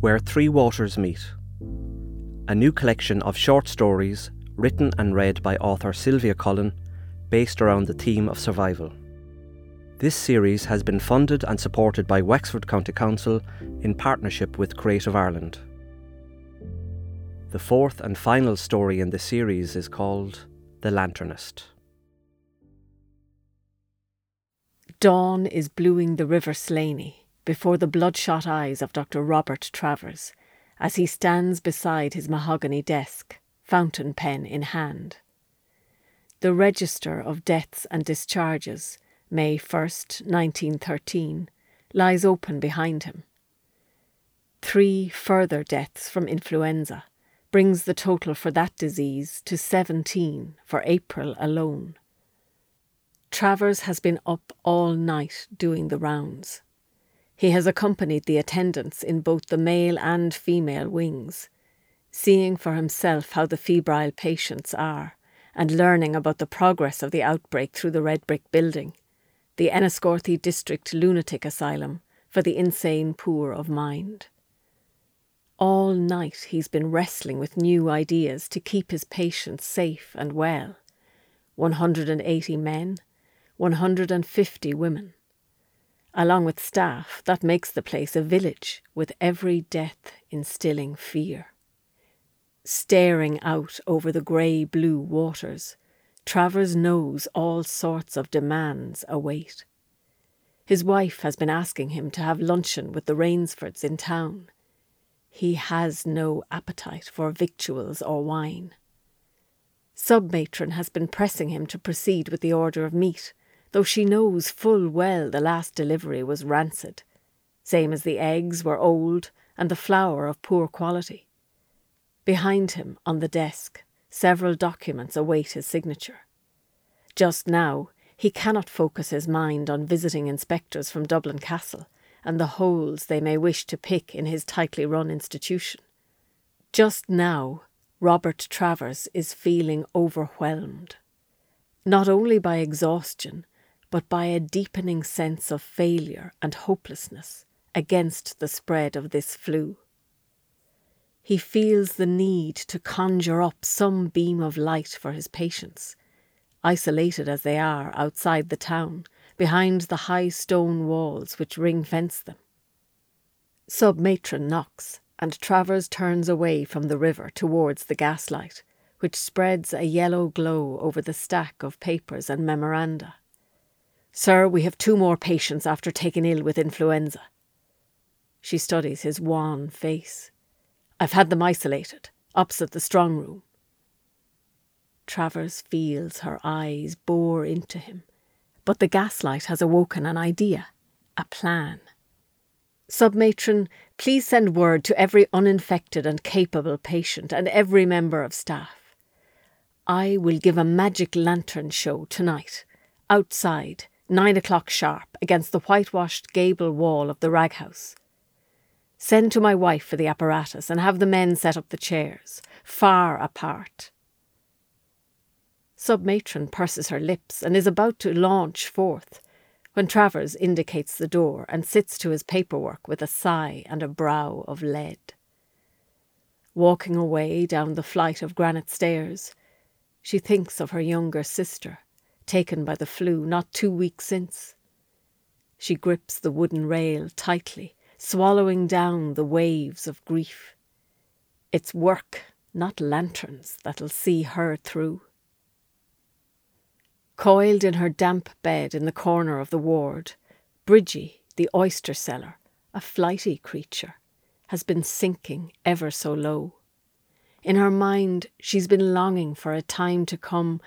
Where Three Waters Meet, a new collection of short stories written and read by author Sylvia Cullen, based around the theme of survival. This series has been funded and supported by Wexford County Council in partnership with Creative Ireland. The fourth and final story in the series is called The Lanternist. Dawn is bluing the River Slaney before the bloodshot eyes of Dr. Robert Travers as he stands beside his mahogany desk, fountain pen in hand. The Register of Deaths and Discharges, May 1st, 1913, lies open behind him. Three further deaths from influenza brings the total for that disease to 17 for April alone. Travers has been up all night doing the rounds. He has accompanied the attendants in both the male and female wings, seeing for himself how the febrile patients are and learning about the progress of the outbreak through the red brick building, the Enniscorthy District Lunatic Asylum for the insane poor of mind. All night he's been wrestling with new ideas to keep his patients safe and well. 180 men, 150 women. Along with staff, that makes the place a village, with every death instilling fear. Staring out over the grey blue waters, Travers knows all sorts of demands await. His wife has been asking him to have luncheon with the Rainsfords in town. He has no appetite for victuals or wine. Submatron has been pressing him to proceed with the order of meat, though she knows full well the last delivery was rancid, same as the eggs were old and the flour of poor quality. Behind him, on the desk, several documents await his signature. Just now, he cannot focus his mind on visiting inspectors from Dublin Castle and the holes they may wish to pick in his tightly run institution. Just now, Robert Travers is feeling overwhelmed, not only by exhaustion, but by a deepening sense of failure and hopelessness against the spread of this flu. He feels the need to conjure up some beam of light for his patients, isolated as they are outside the town, behind the high stone walls which ring fence them. Submatron knocks, and Travers turns away from the river towards the gaslight, which spreads a yellow glow over the stack of papers and memoranda. Sir, we have two more patients after taken ill with influenza. She studies his wan face. I've had them isolated, opposite the strong room. Travers feels her eyes bore into him, but the gaslight has awoken an idea, a plan. Submatron, please send word to every uninfected and capable patient and every member of staff. I will give a magic lantern show tonight, outside, nine o'clock sharp, against the whitewashed gable wall of the rag house. Send to my wife for the apparatus and have the men set up the chairs, far apart. Submatron purses her lips and is about to launch forth when Travers indicates the door and sits to his paperwork with a sigh and a brow of lead. Walking away down the flight of granite stairs, she thinks of her younger sister taken by the flu not two weeks since. She grips the wooden rail tightly, swallowing down the waves of grief. It's work, not lanterns, that'll see her through. Coiled in her damp bed in the corner of the ward, Bridgie, the oyster seller, a flighty creature, has been sinking ever so low. In her mind, she's been longing for a time to come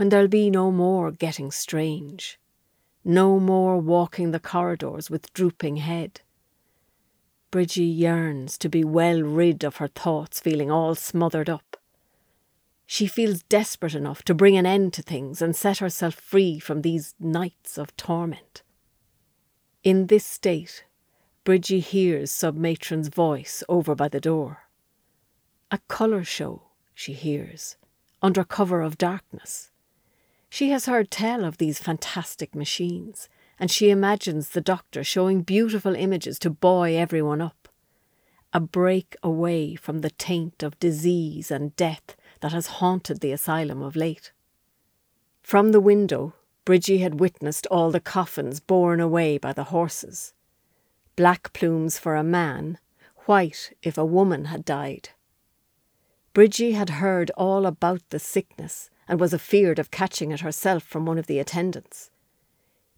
when there'll be no more getting strange, no more walking the corridors with drooping head. Bridgie yearns to be well rid of her thoughts feeling all smothered up. She feels desperate enough to bring an end to things and set herself free from these nights of torment. In this state, Bridgie hears Submatron's voice over by the door. A colour show, she hears, under cover of darkness. She has heard tell of these fantastic machines, and she imagines the doctor showing beautiful images to buoy everyone up. a break away from the taint of disease and death that has haunted the asylum of late. From the window, Bridgie had witnessed all the coffins borne away by the horses. Black plumes for a man, white if a woman had died. Bridgie had heard all about the sickness and was afeard of catching it herself from one of the attendants.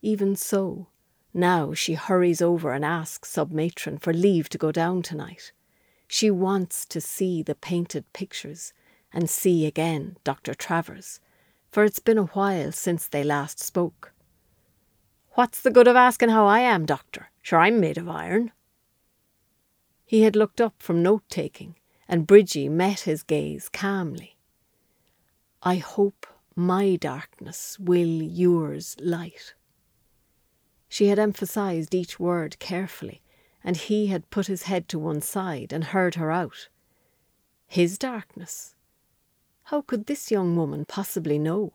Even so, now she hurries over and asks sub matron for leave to go down tonight. She wants to see the painted pictures and see again Dr. Travers, for it's been a while since they last spoke. What's the good of asking how I am, Doctor? Sure, I'm made of iron. He had looked up from note taking, and Bridgie met his gaze calmly. I hope my darkness will yours light. She had emphasized each word carefully, and he had put his head to one side and heard her out. His darkness? How could this young woman possibly know?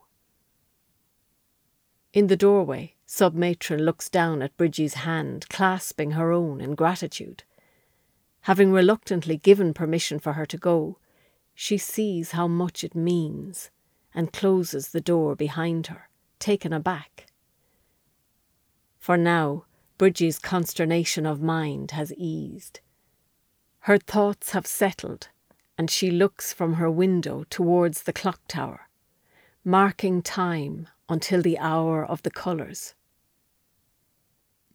In the doorway, Sub Matron looks down at Bridgie's hand, clasping her own in gratitude. Having reluctantly given permission for her to go, she sees how much it means and closes the door behind her, taken aback. For now, Bridgie's consternation of mind has eased. Her thoughts have settled, and she looks from her window towards the clock tower, marking time until the hour of the colours.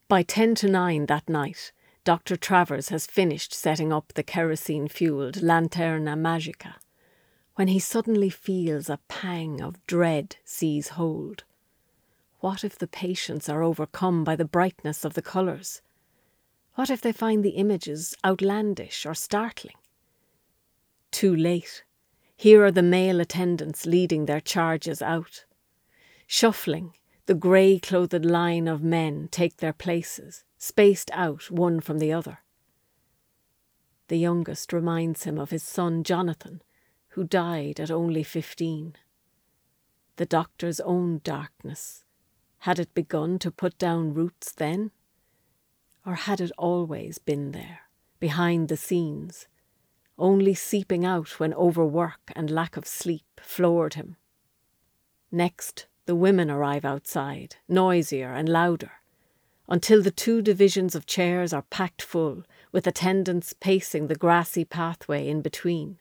By ten to nine that night, Dr. Travers has finished setting up the kerosene fueled Lanterna Magica when he suddenly feels a pang of dread seize hold. What if the patients are overcome by the brightness of the colours? What if they find the images outlandish or startling? Too late. Here are the male attendants leading their charges out. Shuffling, the grey clothed line of men take their places, spaced out one from the other. The youngest reminds him of his son Jonathan, who died at only fifteen. The doctor's own darkness had it begun to put down roots then? Or had it always been there, behind the scenes, only seeping out when overwork and lack of sleep floored him? Next, the women arrive outside, noisier and louder, until the two divisions of chairs are packed full, with attendants pacing the grassy pathway in between.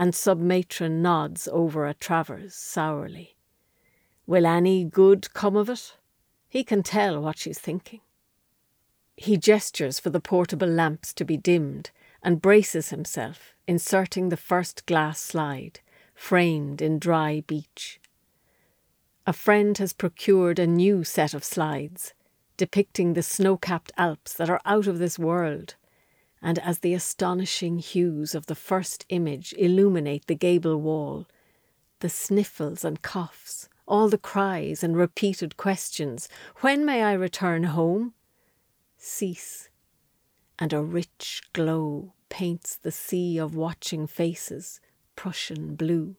And Sub Matron nods over at Travers sourly. Will any good come of it? He can tell what she's thinking. He gestures for the portable lamps to be dimmed and braces himself, inserting the first glass slide, framed in dry beech. A friend has procured a new set of slides, depicting the snow capped Alps that are out of this world, and as the astonishing hues of the first image illuminate the gable wall, the sniffles and coughs all the cries and repeated questions When may I return home? cease, and a rich glow paints the sea of watching faces Prussian blue.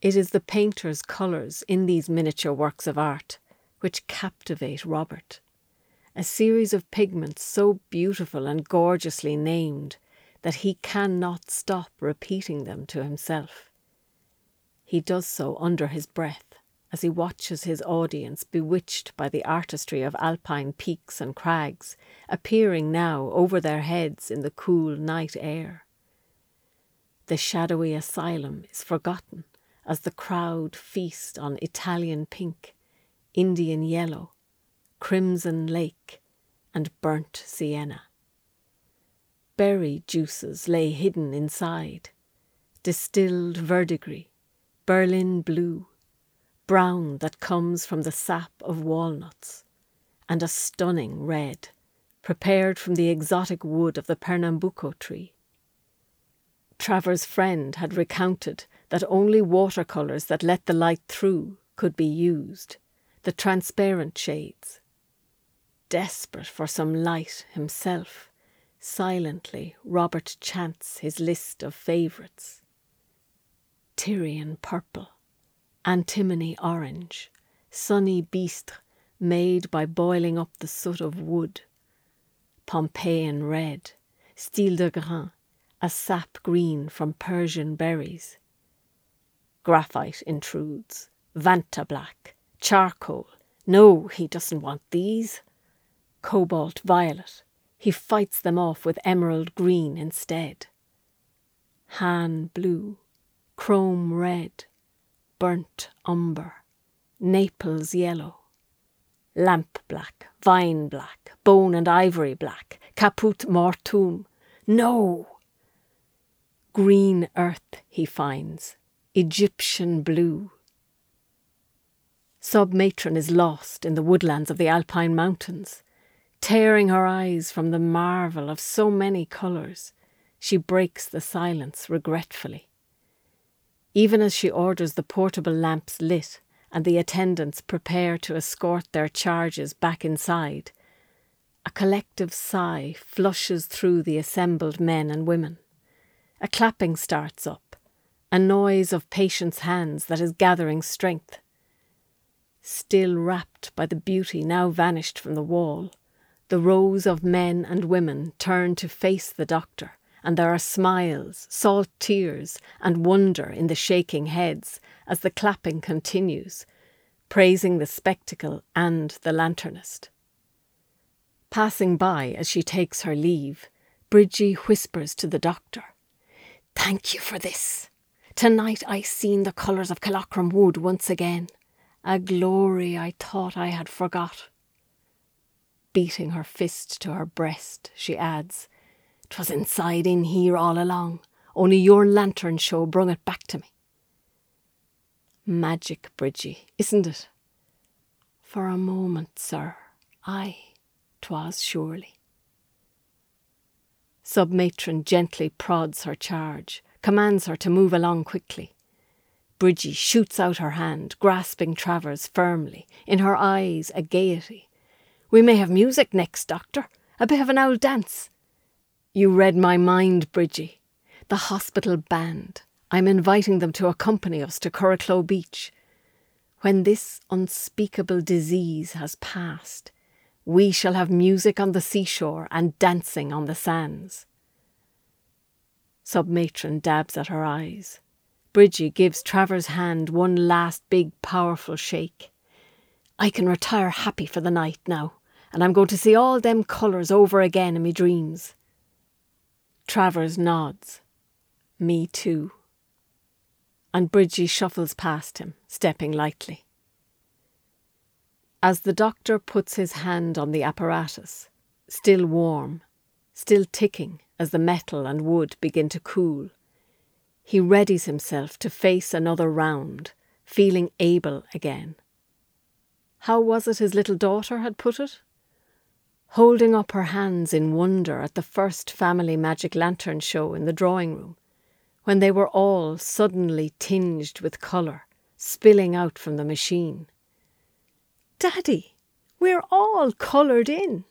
It is the painter's colours in these miniature works of art which captivate Robert. A series of pigments so beautiful and gorgeously named that he cannot stop repeating them to himself. He does so under his breath as he watches his audience bewitched by the artistry of alpine peaks and crags appearing now over their heads in the cool night air. The shadowy asylum is forgotten as the crowd feast on Italian pink, Indian yellow, crimson lake, and burnt sienna. Berry juices lay hidden inside, distilled verdigris Berlin blue, brown that comes from the sap of walnuts, and a stunning red, prepared from the exotic wood of the Pernambuco tree. Travers' friend had recounted that only watercolours that let the light through could be used, the transparent shades. Desperate for some light himself, silently Robert chants his list of favourites. Tyrian purple, antimony orange, sunny bistre made by boiling up the soot of wood, Pompeian red, stil de grain, a sap green from Persian berries. Graphite intrudes, Vanta black, charcoal. No, he doesn't want these. Cobalt violet. He fights them off with emerald green instead. Han blue, chrome red, burnt umber, Naples yellow, lamp black, vine black, bone and ivory black, caput mortuum. No! Green earth he finds, Egyptian blue. Sub Matron is lost in the woodlands of the Alpine mountains. Tearing her eyes from the marvel of so many colours, she breaks the silence regretfully. Even as she orders the portable lamps lit and the attendants prepare to escort their charges back inside, a collective sigh flushes through the assembled men and women. A clapping starts up, a noise of patients' hands that is gathering strength. Still wrapped by the beauty now vanished from the wall, the rows of men and women turn to face the doctor, and there are smiles, salt tears, and wonder in the shaking heads as the clapping continues, praising the spectacle and the lanternist. Passing by as she takes her leave, Bridgie whispers to the doctor, Thank you for this. Tonight I seen the colours of Killoughrum Wood once again, a glory I thought I had forgot. Beating her fist to her breast, she adds, "'Twas inside in here all along, only your lantern show brung it back to me. Magic, Bridgie, isn't it? For a moment, sir, aye, 'twas surely. Submatron gently prods her charge, commands her to move along quickly. Bridgie shoots out her hand, grasping Travers firmly, in her eyes a gaiety. We may have music next, Doctor. A bit of an old dance. You read my mind, Bridgie. The hospital band. I'm inviting them to accompany us to Curracloe Beach. When this unspeakable disease has passed, we shall have music on the seashore and dancing on the sands. Submatron dabs at her eyes. Bridgie gives Travers' hand one last big, powerful shake. I can retire happy for the night now, and I'm going to see all them colours over again in me dreams. Travers nods. Me too. And Bridgie shuffles past him, stepping lightly. As the doctor puts his hand on the apparatus, still warm, still ticking, as the metal and wood begin to cool. He readies himself to face another round, feeling able again. How was it his little daughter had put it? Holding up her hands in wonder at the first family magic lantern show in the drawing room, when they were all suddenly tinged with colour, spilling out from the machine. Daddy, we're all coloured in.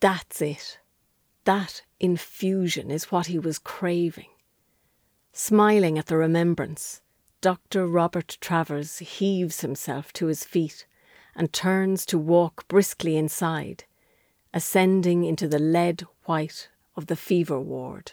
That's it. That infusion is what he was craving. Smiling at the remembrance, Dr. Robert Travers heaves himself to his feet and turns to walk briskly inside, ascending into the lead white of the fever ward.